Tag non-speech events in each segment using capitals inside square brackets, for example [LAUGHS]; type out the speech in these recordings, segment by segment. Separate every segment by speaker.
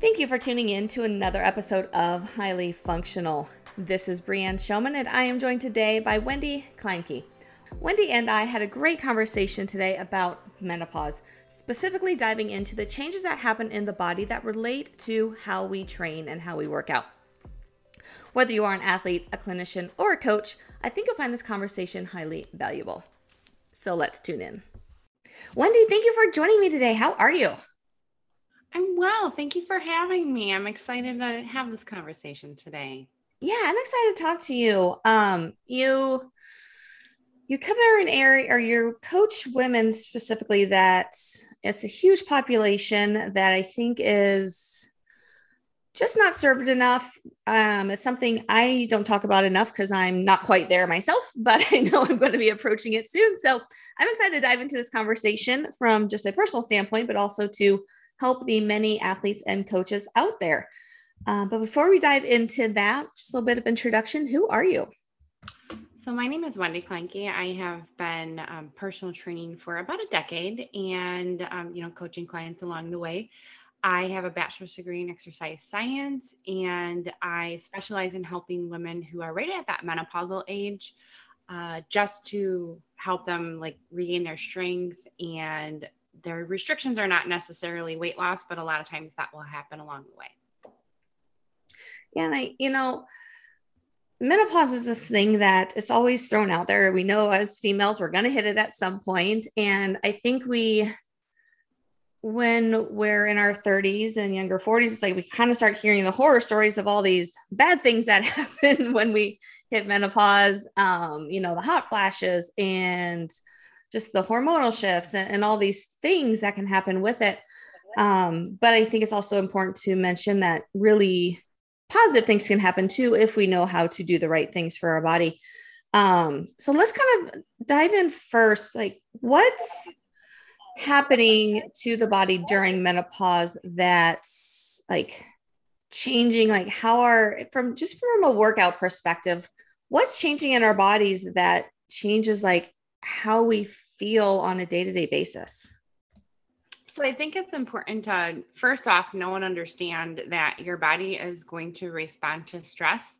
Speaker 1: Thank you for tuning in to another episode of Highly Functional. This is Brianne Showman, and I am joined today by Wendy Kleinke. Wendy and I had a great conversation today about menopause, specifically diving into the changes that happen in the body that relate to how we train and how we work out. Whether you are an athlete, a clinician, or a coach, I think you'll find this conversation highly valuable. So let's tune in. Wendy, thank you for joining me today. How are you?
Speaker 2: I'm well. Thank you for having me. I'm excited to have this conversation today.
Speaker 1: Yeah, I'm excited to talk to you. Um, you you cover an area or you coach women specifically that it's a huge population that I think is just not served enough. Um, it's something I don't talk about enough because I'm not quite there myself, [LAUGHS] but I know I'm going to be approaching it soon. So I'm excited to dive into this conversation from just a personal standpoint, but also to help the many athletes and coaches out there. Uh, but before we dive into that, just a little bit of introduction. Who are you?
Speaker 2: So my name is Wendy Kleinke. I have been um, personal training for about a decade, and um, you know, coaching clients along the way. I have a bachelor's degree in exercise science, and I specialize in helping women who are right at that menopausal age, uh, just to help them like regain their strength and their restrictions are not necessarily weight loss, but a lot of times that will happen along the way.
Speaker 1: Yeah, and I, you know, menopause is this thing that it's always thrown out there. We know as females we're going to hit it at some point, and I think we when we're in our 30s and younger 40s, it's like we kind of start hearing the horror stories of all these bad things that [LAUGHS] happen when we hit menopause. Um, you know, the hot flashes and just the hormonal shifts and, and all these things that can happen with it. Um, but I think it's also important to mention that really positive things can happen too if we know how to do the right things for our body. Um, so let's kind of dive in first. Like, what's happening to the body during menopause that's like changing? Like, how are from just from a workout perspective, what's changing in our bodies that changes like how we feel on a day to day basis?
Speaker 2: So I think it's important to first off know and understand that your body is going to respond to stress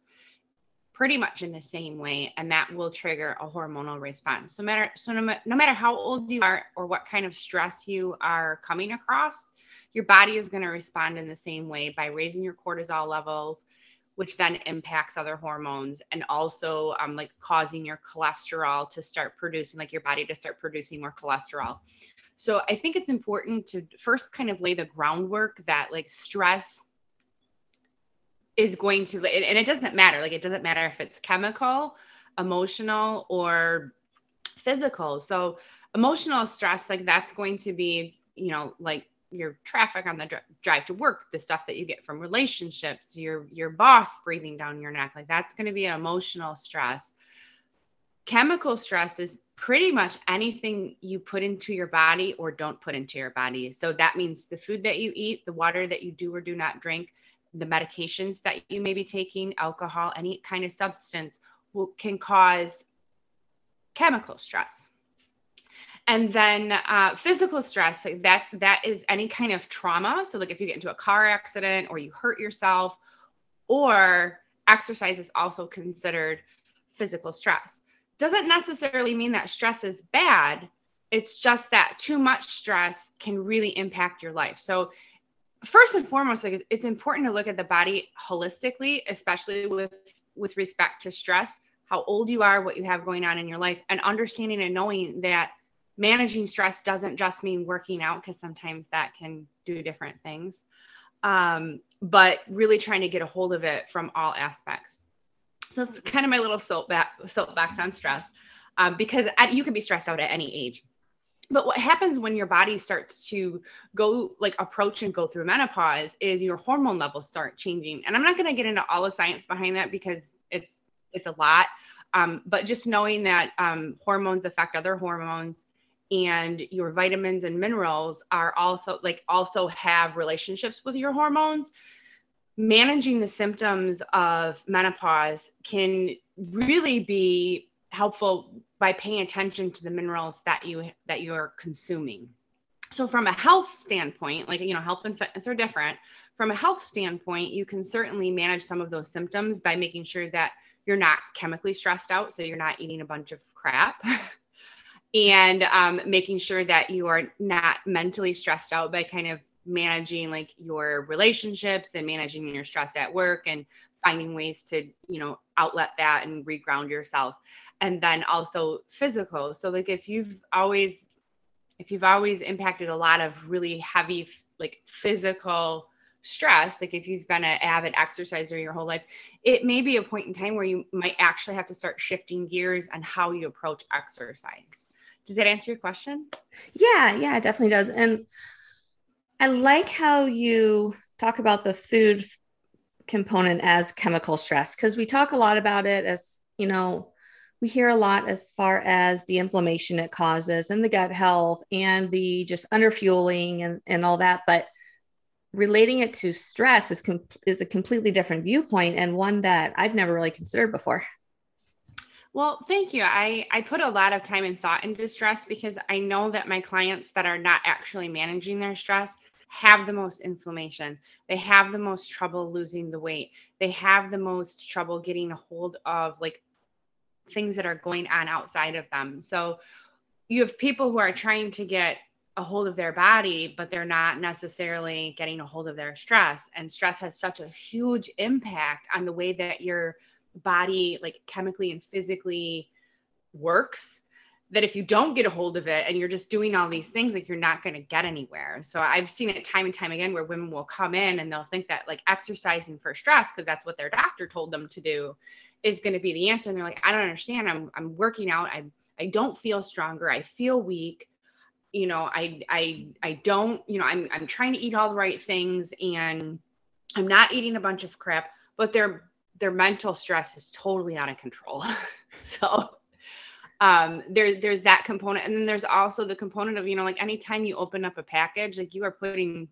Speaker 2: pretty much in the same way and that will trigger a hormonal response. So matter so no, no matter how old you are or what kind of stress you are coming across, your body is going to respond in the same way by raising your cortisol levels, which then impacts other hormones and also um, like causing your cholesterol to start producing, like your body to start producing more cholesterol. So I think it's important to first kind of lay the groundwork that like stress is going to, and it doesn't matter. Like it doesn't matter if it's chemical, emotional, or physical. So emotional stress, like that's going to be, you know, like your traffic on the drive to work, the stuff that you get from relationships, your your boss breathing down your neck, like that's going to be emotional stress. Chemical stress is pretty much anything you put into your body or don't put into your body. So that means the food that you eat, the water that you do or do not drink, the medications that you may be taking, alcohol, any kind of substance will, can cause chemical stress and then uh, physical stress like that that is any kind of trauma. So like if you get into a car accident or you hurt yourself or exercise is also considered physical stress. Doesn't necessarily mean that stress is bad. It's just that too much stress can really impact your life. So first and foremost like it's important to look at the body holistically especially with with respect to stress how old you are what you have going on in your life and understanding and knowing that managing stress doesn't just mean working out because sometimes that can do different things. Um, but really trying to get a hold of it from all aspects. So it's kind of my little soapbox, on stress um, because at, you can be stressed out at any age. But what happens when your body starts to go like approach and go through menopause is your hormone levels start changing. And i'm not going to get into all the science behind that because it's it's a lot um, but just knowing that um, hormones affect other hormones and your vitamins and minerals are also like also have relationships with your hormones managing the symptoms of menopause can really be helpful by paying attention to the minerals that you that you're consuming. So from a health standpoint like you know health and fitness are different. From a health standpoint you can certainly manage some of those symptoms by making sure that you're not chemically stressed out so you're not eating a bunch of crap [LAUGHS] and um, making sure that you are not mentally stressed out by kind of managing like your relationships and managing your stress at work and finding ways to you know outlet that and reground yourself. And then also physical. So like if you've always if you've always impacted a lot of really heavy like physical stress like if you've been an avid exerciser your whole life it may be a point in time where you might actually have to start shifting gears on how you approach exercise does that answer your question
Speaker 1: yeah yeah it definitely does and i like how you talk about the food component as chemical stress because we talk a lot about it as you know we hear a lot as far as the inflammation it causes and the gut health and the just underfueling and, and all that. But relating it to stress is, com- is a completely different viewpoint and one that I've never really considered before.
Speaker 2: Well, thank you. I, I put a lot of time and thought into stress because I know that my clients that are not actually managing their stress have the most inflammation. They have the most trouble losing the weight. They have the most trouble getting a hold of like things that are going on outside of them. So you have people who are trying to get a hold of their body, but they're not necessarily getting a hold of their stress. And stress has such a huge impact on the way that your body, like chemically and physically, works. That if you don't get a hold of it and you're just doing all these things, like you're not going to get anywhere. So I've seen it time and time again where women will come in and they'll think that like exercising for stress, because that's what their doctor told them to do, is going to be the answer and they're like i don't understand i'm i'm working out i i don't feel stronger i feel weak you know i i i don't you know i'm i'm trying to eat all the right things and i'm not eating a bunch of crap but their their mental stress is totally out of control [LAUGHS] so um there there's that component and then there's also the component of you know like anytime you open up a package like you are putting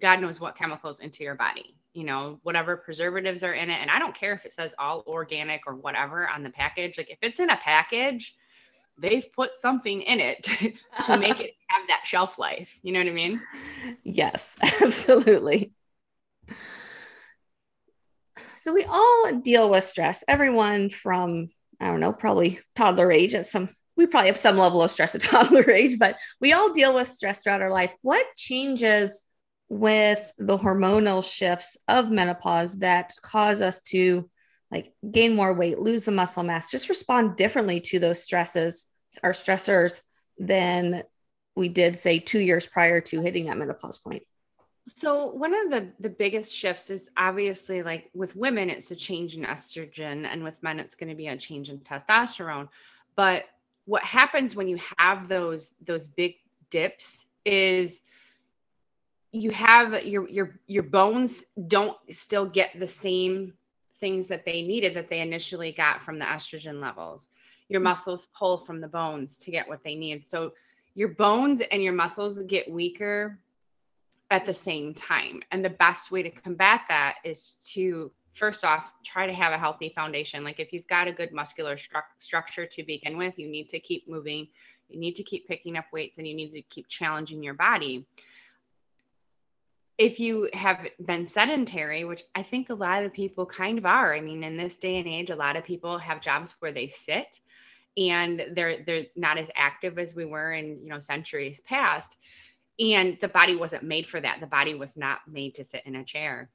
Speaker 2: god knows what chemicals into your body you know, whatever preservatives are in it. And I don't care if it says all organic or whatever on the package. Like if it's in a package, they've put something in it [LAUGHS] to make it have that shelf life. You know what I mean? [LAUGHS]
Speaker 1: Yes, absolutely. So we all deal with stress. Everyone from, I don't know, probably toddler age at some we probably have some level of stress at [LAUGHS] toddler age, but we all deal with stress throughout our life. What changes with the hormonal shifts of menopause that cause us to like gain more weight, lose the muscle mass, just respond differently to those stresses or stressors than we did say 2 years prior to hitting that menopause point.
Speaker 2: So one of the the biggest shifts is obviously like with women it's a change in estrogen and with men it's going to be a change in testosterone. But what happens when you have those those big dips is you have your your your bones don't still get the same things that they needed that they initially got from the estrogen levels. Your mm. muscles pull from the bones to get what they need. So your bones and your muscles get weaker at the same time. And the best way to combat that is to first off try to have a healthy foundation. Like if you've got a good muscular stru- structure to begin with, you need to keep moving, you need to keep picking up weights and you need to keep challenging your body if you have been sedentary, which I think a lot of people kind of are. I mean, in this day and age, a lot of people have jobs where they sit and they're they're not as active as we were in, you know, centuries past. And the body wasn't made for that. The body was not made to sit in a chair.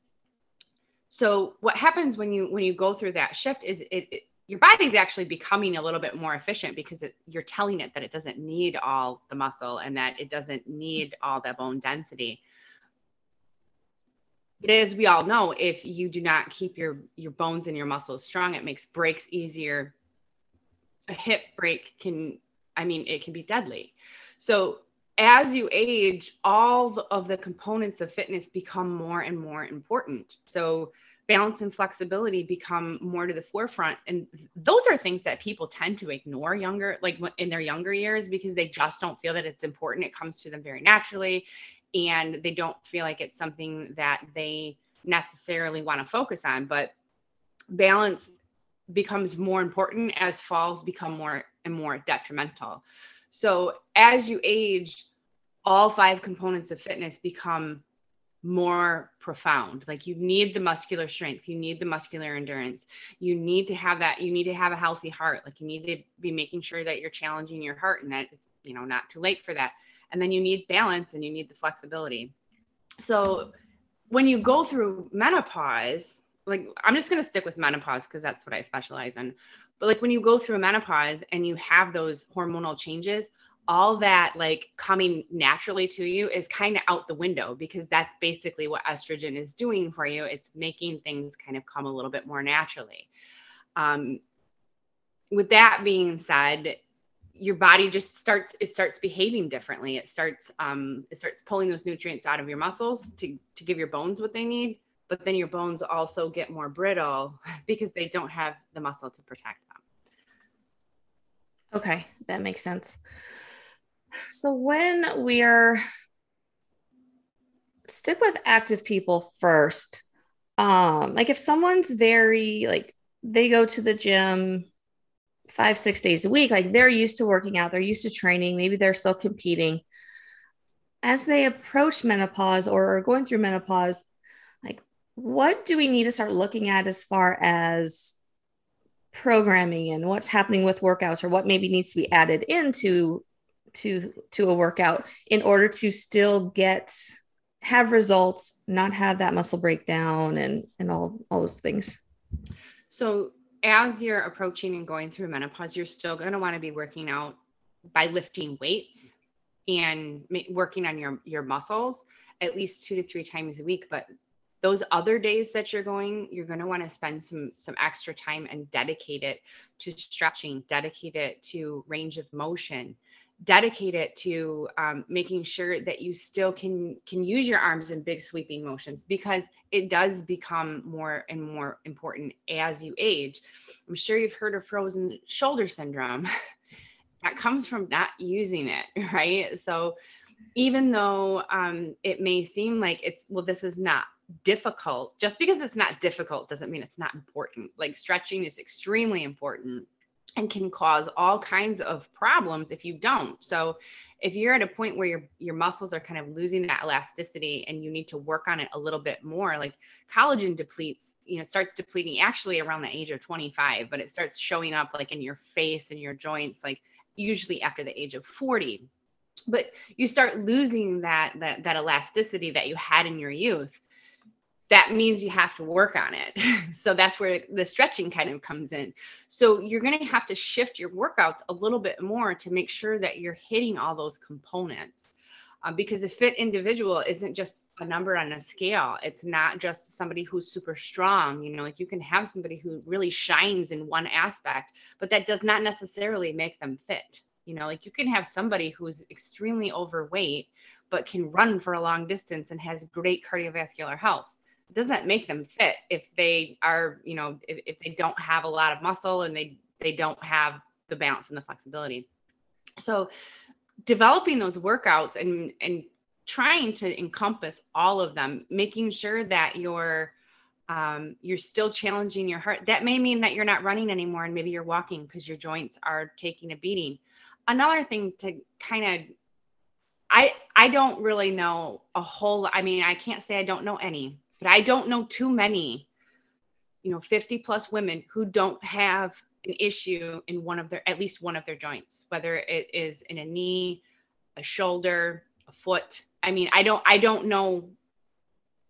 Speaker 2: So what happens when you when you go through that shift is it, it your body's actually becoming a little bit more efficient because it, you're telling it that it doesn't need all the muscle and that it doesn't need all the bone density but as we all know, if you do not keep your your bones and your muscles strong, it makes breaks easier. A hip break can, I mean, it can be deadly. So as you age, all of the components of fitness become more and more important. So balance and flexibility become more to the forefront and those are things that people tend to ignore younger like in their younger years because they just don't feel that it's important it comes to them very naturally and they don't feel like it's something that they necessarily want to focus on. But balance becomes more important as falls become more and more detrimental. So as you age, all five components of fitness become more profound. Like you need the muscular strength, you need the muscular endurance, you need to have that, you need to have a healthy heart. Like you need to be making sure that you're challenging your heart and that it's, you know, not too late for that. And then you need balance and you need the flexibility. So when you go through menopause, like I'm just going to stick with menopause because that's what I specialize in. But like when you go through menopause and you have those hormonal changes, all that like coming naturally to you is kind of out the window because that's basically what estrogen is doing for you. It's making things kind of come a little bit more naturally. Um, with that being said, your body just starts it starts behaving differently. It starts um, it starts pulling those nutrients out of your muscles to to give your bones what they need. But then your bones also get more brittle [LAUGHS] because they don't have the muscle to protect them.
Speaker 1: Okay, that makes sense. So when we are stick with active people first. Um, like if someone's very like they go to the gym five, six days a week, like they're used to working out, they're used to training, maybe they're still competing. As they approach menopause or are going through menopause, like what do we need to start looking at as far as programming and what's happening with workouts or what maybe needs to be added into to to a workout in order to still get have results not have that muscle breakdown and and all all those things?
Speaker 2: So as you're approaching and going through menopause you're still going to want to be working out by lifting weights and working on your your muscles at least two to three times a week but those other days that you're going you're going to want to spend some some extra time and dedicate it to stretching dedicate it to range of motion dedicate it to um, making sure that you still can can use your arms in big sweeping motions because it does become more and more important as you age. I'm sure you've heard of frozen shoulder syndrome. [LAUGHS] That comes from not using it [LAUGHS] right? So even though um, it may seem like it's well this is not difficult just because it's not difficult doesn't mean it's not important like stretching is extremely important and can cause all kinds of problems if you don't. So if you're at a point where your your muscles are kind of losing that elasticity and you need to work on it a little bit more, like collagen depletes, you know, starts depleting actually around the age of 25, but it starts showing up like in your face and your joints like usually after the age of 40. But you start losing that that that elasticity that you had in your youth that means you have to work on it. [LAUGHS] so that's where the stretching kind of comes in. So you're going to have to shift your workouts a little bit more to make sure that you're hitting all those components. Uh, because a fit individual isn't just a number on a scale. It's not just somebody who's super strong. You know, like you can have somebody who really shines in one aspect, but that does not necessarily make them fit. You know, like you can have somebody who's extremely overweight, but can run for a long distance and has great cardiovascular health doesn't make them fit if they are, you know, if, if they don't have a lot of muscle and they they don't have the balance and the flexibility. So developing those workouts and and trying to encompass all of them, making sure that you're um, you're still challenging your heart. That may mean that you're not running anymore and maybe you're walking because your joints are taking a beating. Another thing to kind of I I don't really know a whole I mean I can't say I don't know any but I don't know too many, you know, 50 plus women who don't have an issue in one of their, at least one of their joints, whether it is in a knee, a shoulder, a foot. I mean, I don't, I don't know.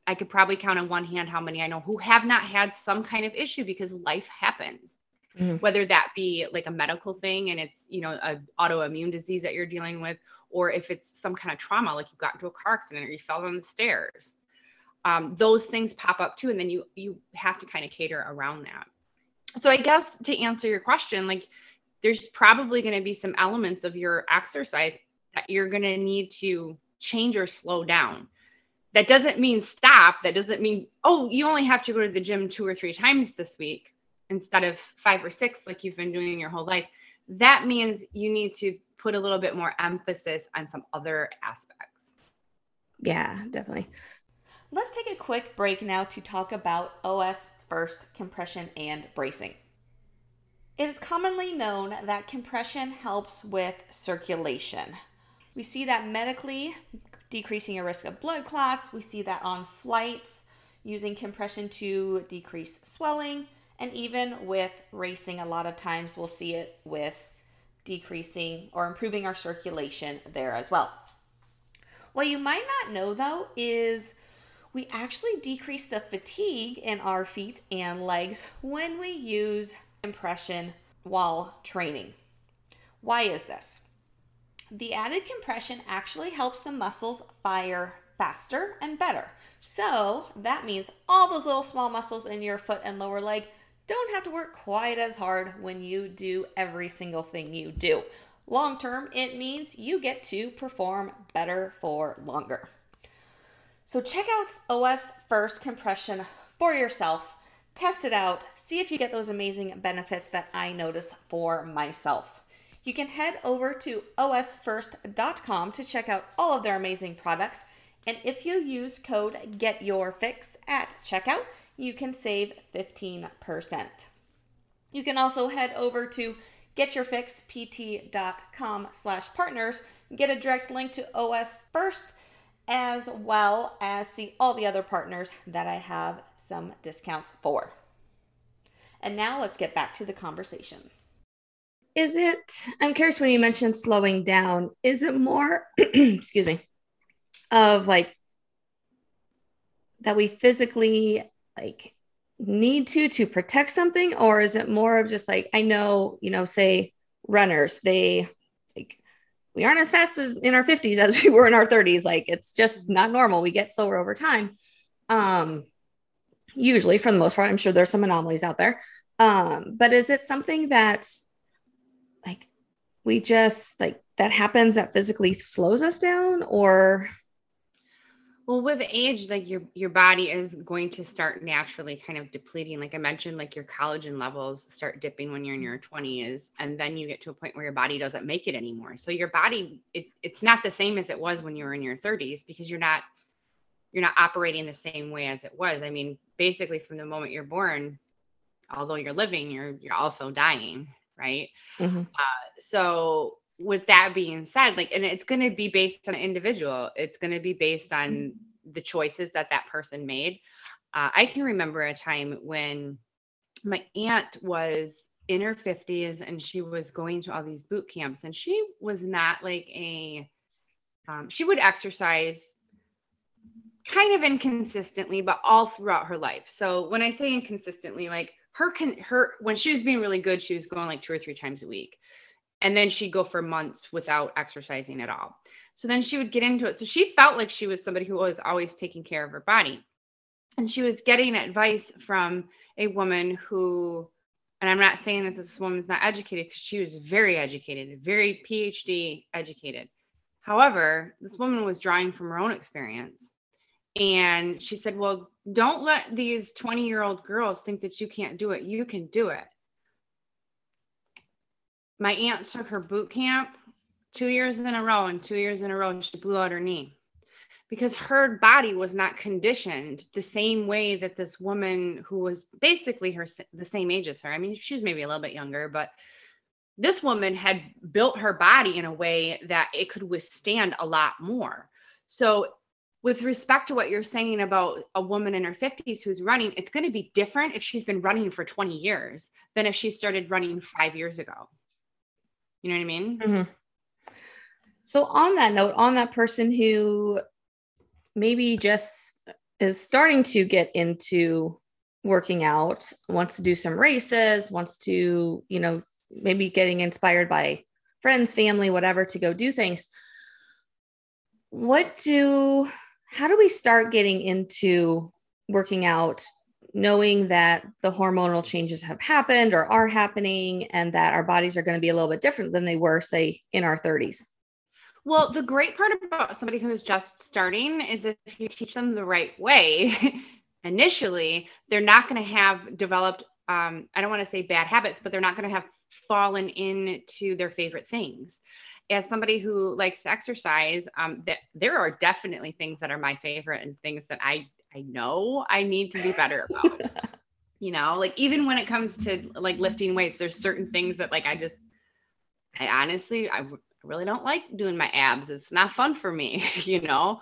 Speaker 2: I could probably count on one hand how many I know who have not had some kind of issue because life happens. Mm-hmm. Whether that be like a medical thing and it's, you know, an autoimmune disease that you're dealing with, or if it's some kind of trauma, like you got into a car accident or you fell down the stairs um, those things pop up too and then you you have to kind of cater around that. So i guess to answer your question like there's probably going to be some elements of your exercise that you're going to need to change or slow down. That doesn't mean stop that doesn't mean oh you only have to go to the gym two or three times this week instead of five or six like you've been doing your whole life. That means you need to put a little bit more emphasis on some other aspects.
Speaker 1: Yeah definitely Let's take a quick break now to talk about OS First compression and bracing. It is commonly known that compression helps with circulation. We see that medically, decreasing your risk of blood clots. We see that on flights, using compression to decrease swelling. And even with racing, a lot of times we'll see it with decreasing or improving our circulation there as well. What you might not know though is we actually decrease the fatigue in our feet and legs when we use compression while training. Why is this? The added compression actually helps the muscles fire faster and better. So that means all those little small muscles in your foot and lower leg don't have to work quite as hard when you do every single thing you do. Long term, it means you get to perform better for longer. So check out OS First Compression for yourself. Test it out. See if you get those amazing benefits that I notice for myself. You can head over to os1st.com to check out all of their amazing products. And if you use code GETYOURFIX at checkout, you can save 15%. You can also head over to getyourfixpt.com slash partners, get a direct link to OS1st, as well as see all the other partners that I have some discounts for. And now let's get back to the conversation. Is it, I'm curious when you mentioned slowing down, is it more, [CLEARS THROAT] excuse me, of like that we physically like need to to protect something or is it more of just like i know you know say runners they we aren't as fast as in our 50s as [LAUGHS] we were in our 30s like it's just not normal. We get slower over time. Um usually for the most part i'm sure there's some anomalies out there. Um but is it something that like we just like that happens that physically slows us down or
Speaker 2: well, with age, like your your body is going to start naturally kind of depleting. Like I mentioned, like your collagen levels start dipping when you're in your 20s, and then you get to a point where your body doesn't make it anymore. So your body, it, it's not the same as it was when you were in your 30s because you're not you're not operating the same way as it was. I mean, basically from the moment you're born, although you're living, you're you're also dying, right? Mm-hmm. Uh, so with that being said, like, and it's going to be based on individual. It's going to be based on the choices that that person made. Uh, I can remember a time when my aunt was in her 50s and she was going to all these boot camps and she was not like a um, she would exercise kind of inconsistently but all throughout her life so when i say inconsistently like her con- her when she was being really good she was going like two or three times a week and then she'd go for months without exercising at all. So then she would get into it. So she felt like she was somebody who was always taking care of her body. And she was getting advice from a woman who, and I'm not saying that this woman's not educated because she was very educated, very PhD educated. However, this woman was drawing from her own experience. And she said, Well, don't let these 20 year old girls think that you can't do it. You can do it my aunt took her boot camp two years in a row and two years in a row she blew out her knee. Because her body was not conditioned the same way that this woman who was basically her the same age as her. I mean she was maybe a little bit younger but this woman had built her body in a way that it could withstand a lot more. So with respect to what you're saying about a woman in her 50s who's running it's going to be different if she's been running for 20 years than if she started running 5 years ago you know what I mean? Mm-hmm.
Speaker 1: So, on that note, on that person who maybe just is starting to get into working out, wants to do some races, wants to, you know, maybe getting inspired by friends, family, whatever to go do things. What do, how do we start getting into working out knowing that the hormonal changes have happened or are happening and that our bodies are going to be a little bit different than they were, say, in our 30s.
Speaker 2: Well, the great part about somebody who's just starting is if you teach them the right way [LAUGHS] initially, they're not going to have developed, um, I don't want to say bad habits, but they're not going to have fallen into their favorite things. As somebody who likes to exercise, um, that there are definitely things that are my favorite and things that I I know I need to be better about. [LAUGHS] you know, like even when it comes to like lifting weights, there's certain things that like I just, I honestly, I w- really don't like doing my abs. It's not fun for me, [LAUGHS] you know?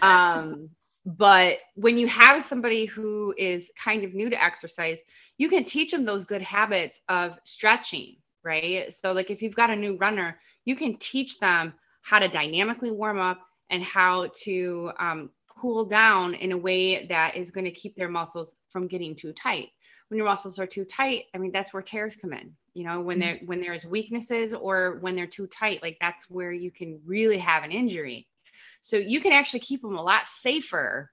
Speaker 2: Um, but when you have somebody who is kind of new to exercise, you can teach them those good habits of stretching, right? So, like if you've got a new runner, you can teach them how to dynamically warm up and how to um, cool down in a way that is going to keep their muscles from getting too tight. When your muscles are too tight, I mean, that's where tears come in. You know, when mm-hmm. there when there's weaknesses or when they're too tight, like that's where you can really have an injury. So you can actually keep them a lot safer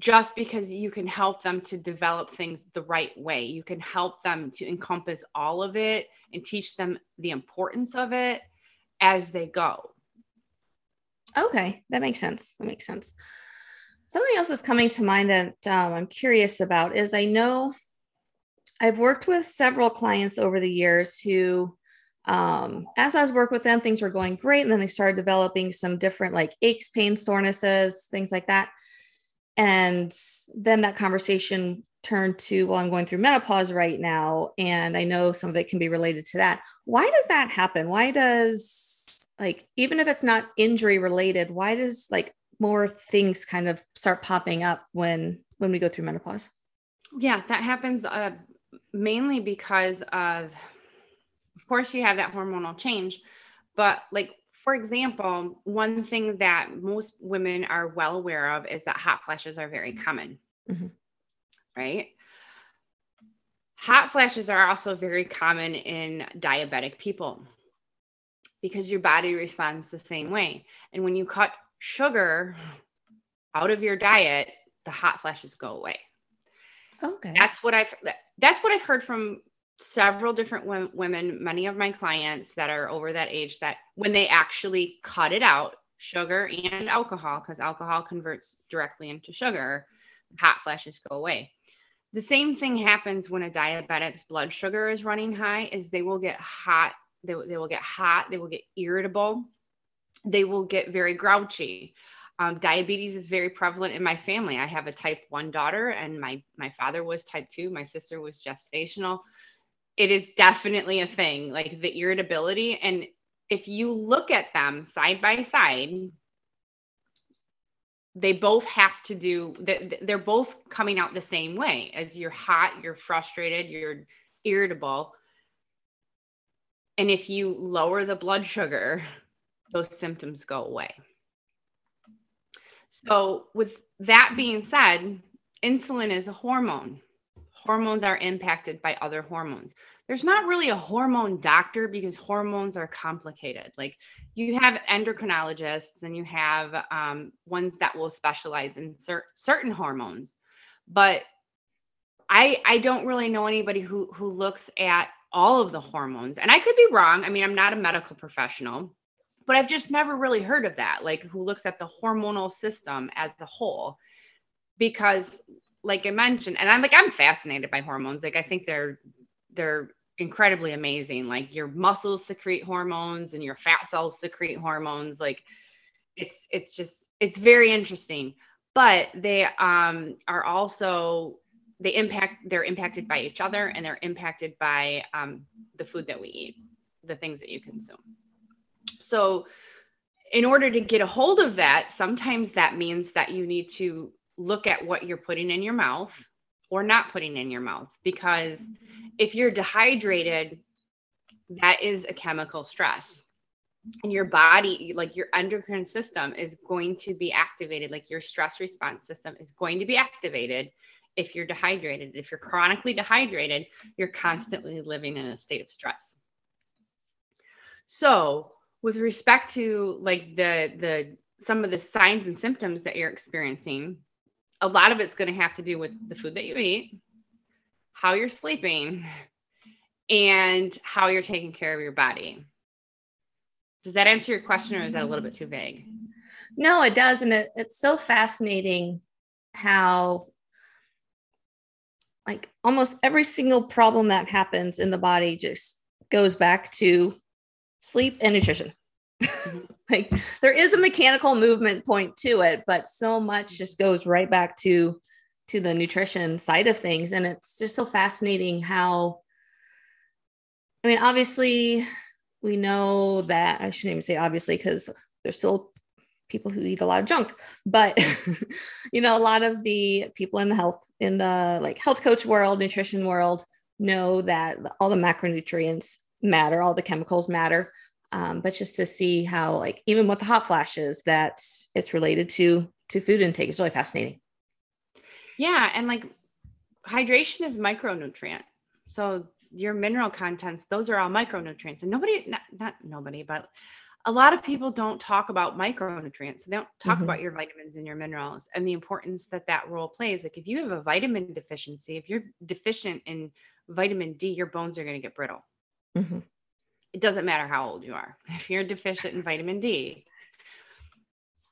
Speaker 2: just because you can help them to develop things the right way. You can help them to encompass all of it and teach them the importance of it as they go.
Speaker 1: Okay, that makes sense. That makes sense. Something else is coming to mind that um, I'm curious about is I know I've worked with several clients over the years who, um, as I was working with them, things were going great. And then they started developing some different like aches, pains, sorenesses, things like that. And then that conversation turned to, well, I'm going through menopause right now. And I know some of it can be related to that. Why does that happen? Why does like even if it's not injury related why does like more things kind of start popping up when when we go through menopause?
Speaker 2: Yeah that happens uh, mainly because of of course you have that hormonal change but like for example one thing that most women are well aware of is that hot flashes are very common. Mm-hmm. right? Hot flashes are also very common in diabetic people because your body responds the same way. And when you cut sugar out of your diet, the hot flashes go away. Okay. That's what I've that's what I've heard from several different women, many of my clients that are over that age that when they actually cut it out, sugar and alcohol because alcohol converts directly into sugar, hot flashes go away. The same thing happens when a diabetic's blood sugar is running high is they will get hot they, they will get hot, they will get irritable, they will get very grouchy. Um, diabetes is very prevalent in my family. I have a type 1 daughter, and my, my father was type 2, my sister was gestational. It is definitely a thing, like the irritability. And if you look at them side by side, they both have to do they're both coming out the same way as you're hot you're frustrated you're irritable and if you lower the blood sugar, those symptoms go away. So, with that being said, insulin is a hormone. Hormones are impacted by other hormones. There's not really a hormone doctor because hormones are complicated. Like you have endocrinologists and you have um, ones that will specialize in cer- certain hormones, but I I don't really know anybody who who looks at all of the hormones. And I could be wrong. I mean, I'm not a medical professional, but I've just never really heard of that, like who looks at the hormonal system as a whole. Because, like I mentioned, and I'm like, I'm fascinated by hormones. Like, I think they're, they're, incredibly amazing like your muscles secrete hormones and your fat cells secrete hormones like it's it's just it's very interesting but they um are also they impact they're impacted by each other and they're impacted by um, the food that we eat the things that you consume. So in order to get a hold of that sometimes that means that you need to look at what you're putting in your mouth or not putting in your mouth because if you're dehydrated that is a chemical stress. And your body like your endocrine system is going to be activated like your stress response system is going to be activated if you're dehydrated. If you're chronically dehydrated, you're constantly living in a state of stress. So, with respect to like the the some of the signs and symptoms that you're experiencing, a lot of it's going to have to do with the food that you eat, how you're sleeping, and how you're taking care of your body. Does that answer your question, or is that a little bit too vague?
Speaker 1: No, it does, and it, it's so fascinating how like almost every single problem that happens in the body just goes back to sleep and nutrition. Mm-hmm. [LAUGHS] like there is a mechanical movement point to it, but so much just goes right back to to the nutrition side of things and it's just so fascinating how I mean obviously we know that I shouldn't even say obviously because there's still people who eat a lot of junk, but [LAUGHS] you know, a lot of the people in the health in the like health coach world, nutrition world know that all the macronutrients matter, all the chemicals matter. Um, but just to see how like even with the hot flashes that it's related to to food intake is really fascinating.
Speaker 2: Yeah, and like hydration is micronutrient. So your mineral contents, those are all micronutrients. And nobody, not, not nobody, but a lot of people don't talk about micronutrients. They don't talk mm-hmm. about your vitamins and your minerals and the importance that that role plays. Like if you have a vitamin deficiency, if you're deficient in vitamin D, your bones are going to get brittle. Mm-hmm. It doesn't matter how old you are. [LAUGHS] If you're deficient in vitamin D,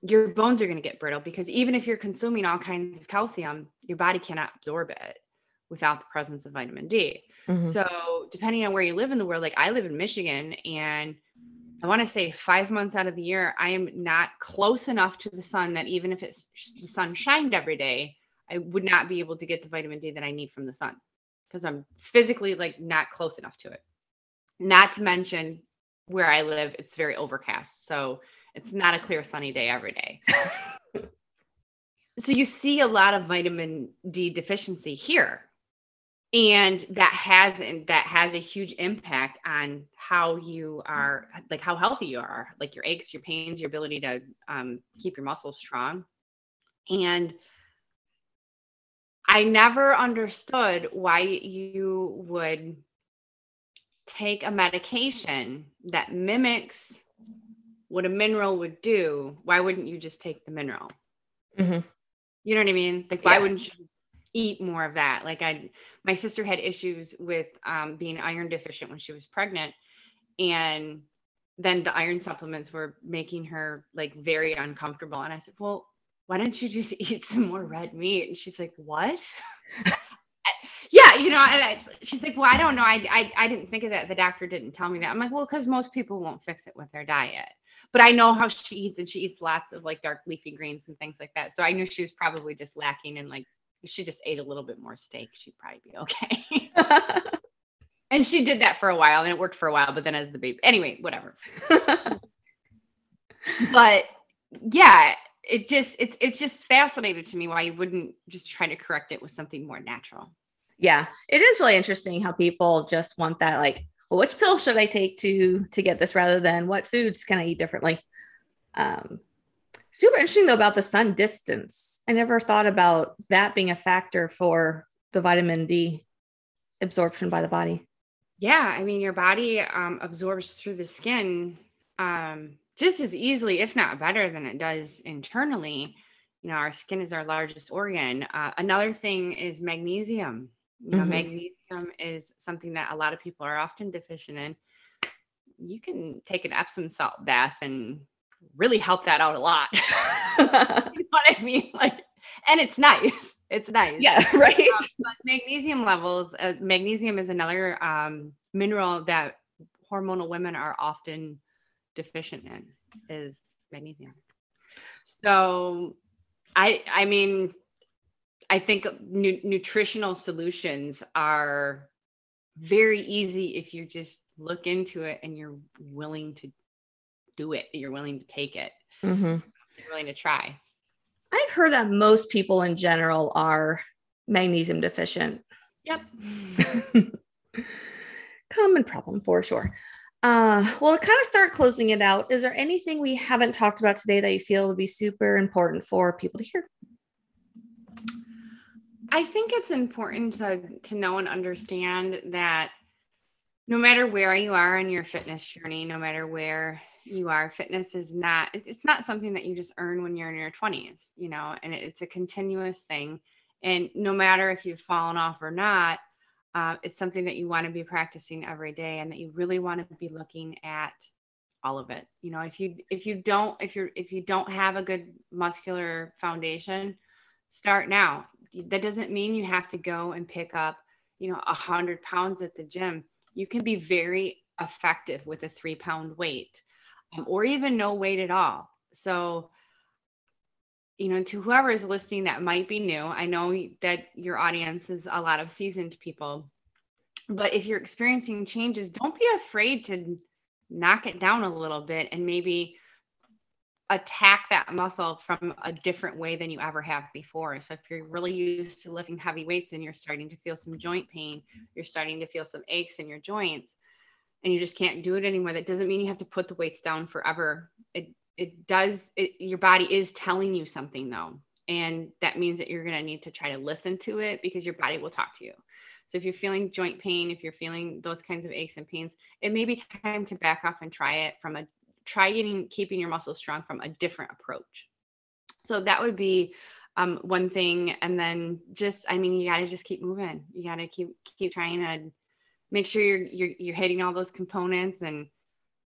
Speaker 2: your bones are going to get brittle because even if you're consuming all kinds of calcium, your body cannot absorb it without the presence of vitamin D. Mm-hmm. So, depending on where you live in the world, like I live in Michigan and I want to say five months out of the year, I am not close enough to the sun that even if it's the sun shined every day, I would not be able to get the vitamin D that I need from the sun because I'm physically like not close enough to it. Not to mention where I live, it's very overcast. So it's not a clear sunny day every day. [LAUGHS] so you see a lot of vitamin D deficiency here. And that has and that has a huge impact on how you are like how healthy you are, like your aches, your pains, your ability to um, keep your muscles strong. And I never understood why you would take a medication that mimics what a mineral would do, why wouldn't you just take the mineral? Mm-hmm. You know what I mean? Like, why yeah. wouldn't you eat more of that? Like, I, my sister had issues with um, being iron deficient when she was pregnant, and then the iron supplements were making her like very uncomfortable. And I said, well, why don't you just [LAUGHS] eat some more red meat? And she's like, what? [LAUGHS] yeah, you know, and I, she's like, well, I don't know. I, I, I didn't think of that. The doctor didn't tell me that. I'm like, well, because most people won't fix it with their diet but I know how she eats and she eats lots of like dark leafy greens and things like that. So I knew she was probably just lacking in like if she just ate a little bit more steak, she'd probably be okay. [LAUGHS] [LAUGHS] and she did that for a while and it worked for a while, but then as the baby anyway, whatever. [LAUGHS] but yeah, it just it's it's just fascinating to me why you wouldn't just try to correct it with something more natural.
Speaker 1: Yeah, it is really interesting how people just want that like well, which pill should I take to to get this rather than what foods can I eat differently? Um, super interesting though about the sun distance. I never thought about that being a factor for the vitamin D absorption by the body.
Speaker 2: Yeah, I mean your body um, absorbs through the skin um, just as easily, if not better, than it does internally. You know, our skin is our largest organ. Uh, another thing is magnesium. You know, mm-hmm. magnesium is something that a lot of people are often deficient in. You can take an Epsom salt bath and really help that out a lot. [LAUGHS] [LAUGHS] you know what I mean? Like, and it's nice. It's nice.
Speaker 1: Yeah, [LAUGHS] right. Um,
Speaker 2: magnesium levels. Uh, magnesium is another um, mineral that hormonal women are often deficient in. Is magnesium. So, I I mean, I think nu- nutritional solutions are very easy if you just look into it and you're willing to do it. You're willing to take it. Mm-hmm. You're willing to try.
Speaker 1: I've heard that most people in general are magnesium deficient.
Speaker 2: Yep. [LAUGHS]
Speaker 1: Common problem for sure. Uh, well, to kind of start closing it out, is there anything we haven't talked about today that you feel would be super important for people to hear?
Speaker 2: I think it's important to to know and understand that no matter where you are in your fitness journey, no matter where you are, fitness is not it's not something that you just earn when you're in your 20s, you know, and it's a continuous thing. And no matter if you've fallen off or not, uh, it's something that you want to be practicing every day and that you really want to be looking at all of it. You know, if you if you don't if you're if you don't have a good muscular foundation, start now that doesn't mean you have to go and pick up you know a hundred pounds at the gym you can be very effective with a three pound weight Um, or even no weight at all so you know to whoever is listening that might be new i know that your audience is a lot of seasoned people but if you're experiencing changes don't be afraid to knock it down a little bit and maybe attack that muscle from a different way than you ever have before. So if you're really used to lifting heavy weights and you're starting to feel some joint pain, you're starting to feel some aches in your joints and you just can't do it anymore, that doesn't mean you have to put the weights down forever. It it does it, your body is telling you something though. And that means that you're going to need to try to listen to it because your body will talk to you. So if you're feeling joint pain, if you're feeling those kinds of aches and pains, it may be time to back off and try it from a try getting keeping your muscles strong from a different approach. So that would be um, one thing, and then just I mean you got to just keep moving. You got to keep keep trying to make sure you're you're you're hitting all those components and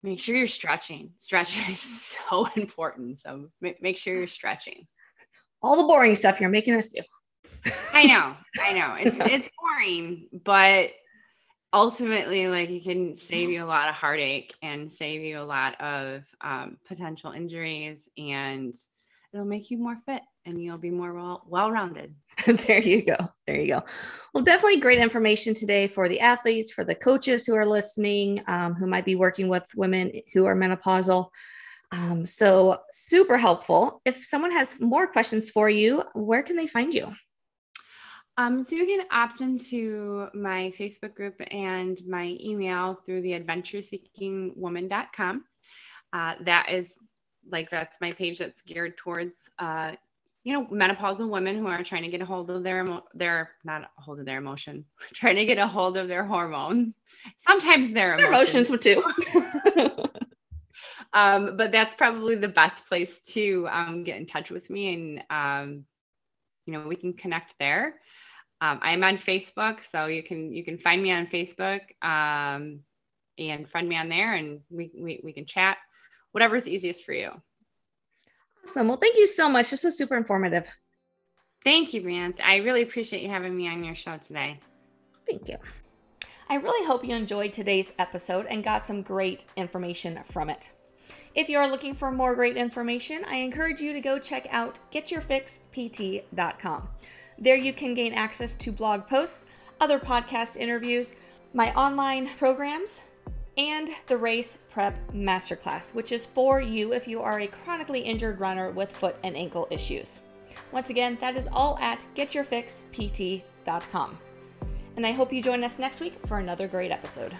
Speaker 2: make sure you're stretching. [LAUGHS] Stretching is so important. So make, make sure you're stretching.
Speaker 1: All the boring stuff you're making us do.
Speaker 2: I know, [LAUGHS] I know. It's it's boring, but ultimately like it can save you a lot of heartache and save you a lot of um, potential injuries and it'll make you more fit and you'll be more well well-rounded [LAUGHS]
Speaker 1: there you go. There you go. Well definitely great information today for the athletes for the coaches who are listening um, who might be working with women who are menopausal. Um, so super helpful. If someone has more questions for you where can they find you?
Speaker 2: Um, so you can opt into my Facebook group and my email through the adventureseekingwoman.com. Uh, that is like that's my page that's geared towards uh, you know menopausal women who are trying to get a hold of their their not a hold of their emotions, [LAUGHS] trying to get a hold of their hormones. Sometimes their
Speaker 1: emotions, emotions too. [LAUGHS]
Speaker 2: um, but that's probably the best place to um, get in touch with me and um, you know we can connect there um, I'm on Facebook, so you can you can find me on Facebook um, and friend me on there, and we, we we can chat, whatever's easiest for you.
Speaker 1: Awesome. Well, thank you so much. This was super informative.
Speaker 2: Thank you, Brianne. I really appreciate you having me on your show today.
Speaker 1: Thank you. I really hope you enjoyed today's episode and got some great information from it. If you are looking for more great information, I encourage you to go check out getyourfixpt.com. There you can gain access to blog posts, other podcast interviews, my online programs, and the Race Prep Masterclass, which is for you if you are a chronically injured runner with foot and ankle issues. Once again, that is all at getyourfixpt.com. And I hope you join us next week for another great episode.